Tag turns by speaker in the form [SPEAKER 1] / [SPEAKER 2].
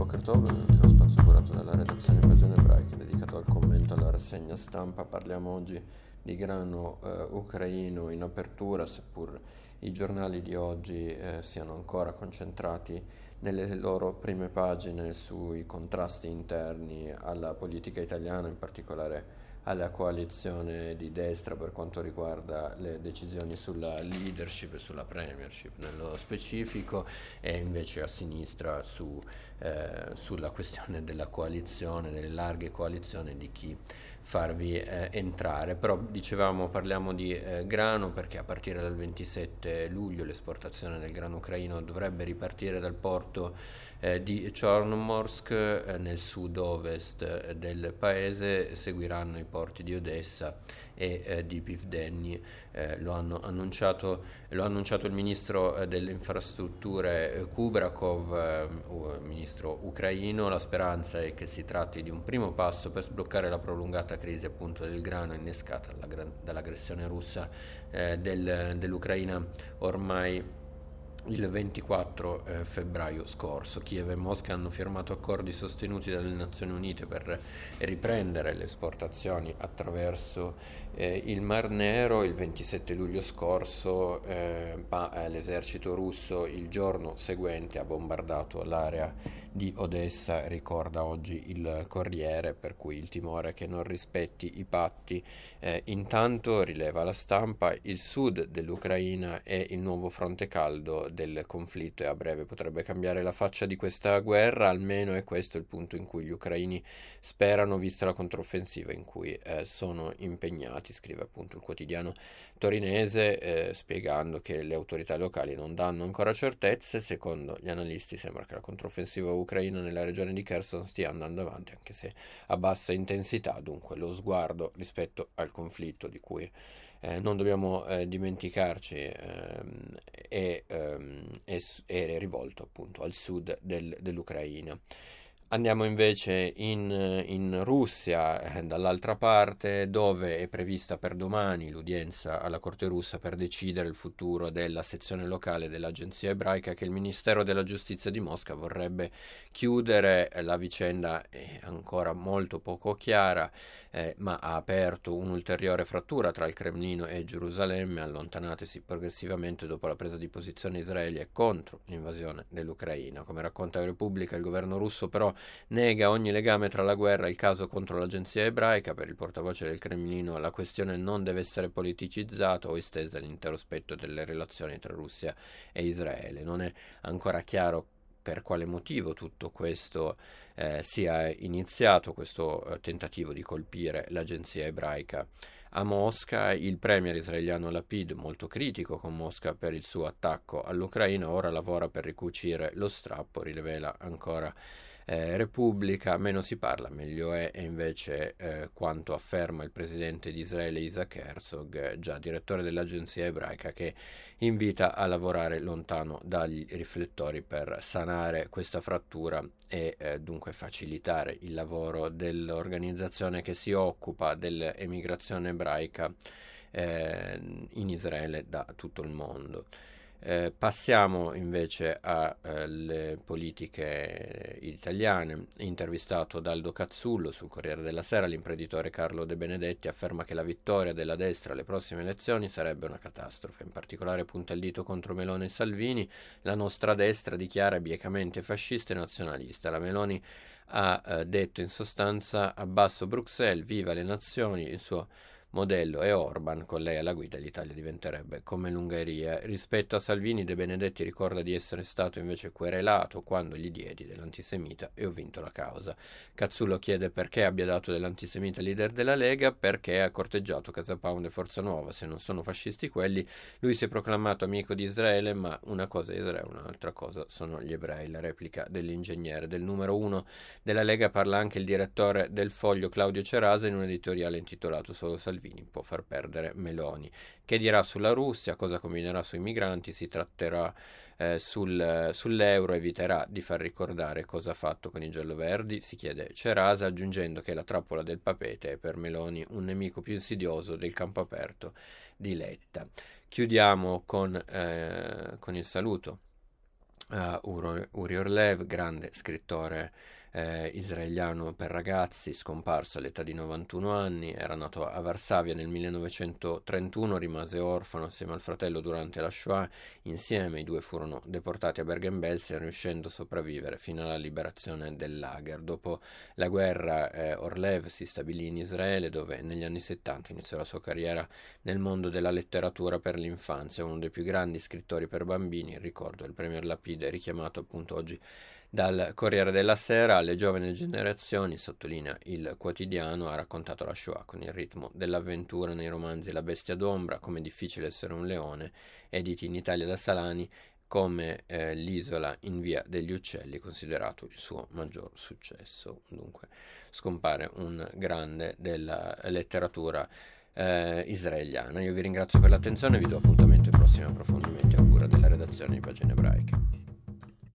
[SPEAKER 1] Boker Tov, benvenuti nello spazio curato dalla redazione Pagine Ebraiche dedicato al commento alla rassegna stampa. Parliamo oggi di grano eh, ucraino in apertura, seppur i giornali di oggi eh, siano ancora concentrati nelle loro prime pagine sui contrasti interni alla politica italiana, in particolare alla coalizione di destra per quanto riguarda le decisioni sulla leadership e sulla premiership nello specifico e invece a sinistra su, eh, sulla questione della coalizione, delle larghe coalizioni di chi farvi eh, entrare. Però dicevamo parliamo di eh, grano perché a partire dal 27 luglio l'esportazione del grano ucraino dovrebbe ripartire dal porto eh, di Chornomorsk eh, nel sud-ovest eh, del paese, seguiranno i porti di Odessa e eh, di Pivdenny. Eh, lo, hanno annunciato, lo ha annunciato il ministro eh, delle infrastrutture Kubrakov, ministro ucraino. La speranza è che si tratti di un primo passo per sbloccare la prolungata crisi appunto del grano innescata dall'aggressione russa del, dell'Ucraina ormai il 24 eh, febbraio scorso Kiev e Mosca hanno firmato accordi sostenuti dalle Nazioni Unite per riprendere le esportazioni attraverso eh, il Mar Nero. Il 27 luglio scorso eh, pa- l'esercito russo il giorno seguente ha bombardato l'area di Odessa, ricorda oggi il Corriere, per cui il timore che non rispetti i patti. Eh, intanto, rileva la stampa, il sud dell'Ucraina è il nuovo fronte caldo del conflitto e a breve potrebbe cambiare la faccia di questa guerra, almeno è questo il punto in cui gli ucraini sperano, vista la controffensiva in cui eh, sono impegnati, scrive appunto il quotidiano torinese, eh, spiegando che le autorità locali non danno ancora certezze, secondo gli analisti sembra che la controffensiva ucraina nella regione di Kherson stia andando avanti, anche se a bassa intensità, dunque lo sguardo rispetto al conflitto di cui eh, non dobbiamo eh, dimenticarci ehm, è, ehm, è, è, rivolto appunto al sud del, dell'Ucraina. Andiamo invece in, in Russia, eh, dall'altra parte, dove è prevista per domani l'udienza alla Corte russa per decidere il futuro della sezione locale dell'Agenzia ebraica che il Ministero della Giustizia di Mosca vorrebbe chiudere. La vicenda è ancora molto poco chiara, eh, ma ha aperto un'ulteriore frattura tra il Cremlino e Gerusalemme, allontanatesi progressivamente dopo la presa di posizione israeliana contro l'invasione dell'Ucraina. Come racconta la Repubblica, il governo russo però nega ogni legame tra la guerra e il caso contro l'agenzia ebraica. Per il portavoce del Cremlino la questione non deve essere politicizzata o estesa all'intero spettro delle relazioni tra Russia e Israele. Non è ancora chiaro per quale motivo tutto questo eh, sia iniziato, questo eh, tentativo di colpire l'agenzia ebraica a Mosca. Il premier israeliano Lapid, molto critico con Mosca per il suo attacco all'Ucraina, ora lavora per ricucire lo strappo, rivela ancora eh, Repubblica, meno si parla, meglio è, e invece eh, quanto afferma il presidente di Israele Isaac Herzog, già direttore dell'agenzia ebraica, che invita a lavorare lontano dagli riflettori per sanare questa frattura e eh, dunque facilitare il lavoro dell'organizzazione che si occupa dell'emigrazione ebraica eh, in Israele da tutto il mondo. Eh, passiamo invece alle eh, politiche italiane. Intervistato da Aldo Cazzullo sul Corriere della Sera, l'imprenditore Carlo De Benedetti afferma che la vittoria della destra alle prossime elezioni sarebbe una catastrofe. In particolare punta il dito contro Meloni e Salvini. La nostra destra dichiara biecamente fascista e nazionalista. La Meloni ha eh, detto in sostanza abbasso Bruxelles, viva le nazioni, il suo modello e Orban, con lei alla guida l'Italia diventerebbe come l'Ungheria. Rispetto a Salvini, De Benedetti ricorda di essere stato invece querelato quando gli diedi dell'antisemita e ho vinto la causa. Cazzullo chiede perché abbia dato dell'antisemita leader della Lega, perché ha corteggiato Casa Pound e Forza Nuova, se non sono fascisti quelli. Lui si è proclamato amico di Israele, ma una cosa è Israele, un'altra cosa sono gli ebrei. La replica dell'ingegnere del numero uno della Lega parla anche il direttore del Foglio Claudio Cerasa in un editoriale intitolato Solo Salvini Salvini può far perdere Meloni. Che dirà sulla Russia, cosa combinerà sui migranti, si tratterà eh, sul, sull'euro, eviterà di far ricordare cosa ha fatto con i gialloverdi, si chiede Cerasa, aggiungendo che la trappola del papete è per Meloni un nemico più insidioso del campo aperto di Letta. Chiudiamo con, eh, con il saluto uh, Uri Orlev, grande scrittore eh, israeliano per ragazzi, scomparso all'età di 91 anni, era nato a Varsavia nel 1931, rimase orfano assieme al fratello durante la Shoah, insieme i due furono deportati a Bergen-Belsen riuscendo a sopravvivere fino alla liberazione del lager. Dopo la guerra eh, Orlev si stabilì in Israele dove negli anni 70 iniziò la sua carriera nel mondo della letteratura per l'infanzia, uno dei più grandi scrittori per bambini, ricordo il premio Lapide richiamato appunto oggi dal Corriere della Sera alle giovani generazioni, sottolinea il quotidiano, ha raccontato la Shoah con il ritmo dell'avventura nei romanzi La bestia d'ombra, come difficile essere un leone, editi in Italia da Salani, come eh, L'isola in via degli uccelli, considerato il suo maggior successo. Dunque scompare un grande della letteratura eh, israeliana. Io vi ringrazio per l'attenzione e vi do appuntamento ai prossimi approfondimenti a cura della redazione di Pagine Ebraiche.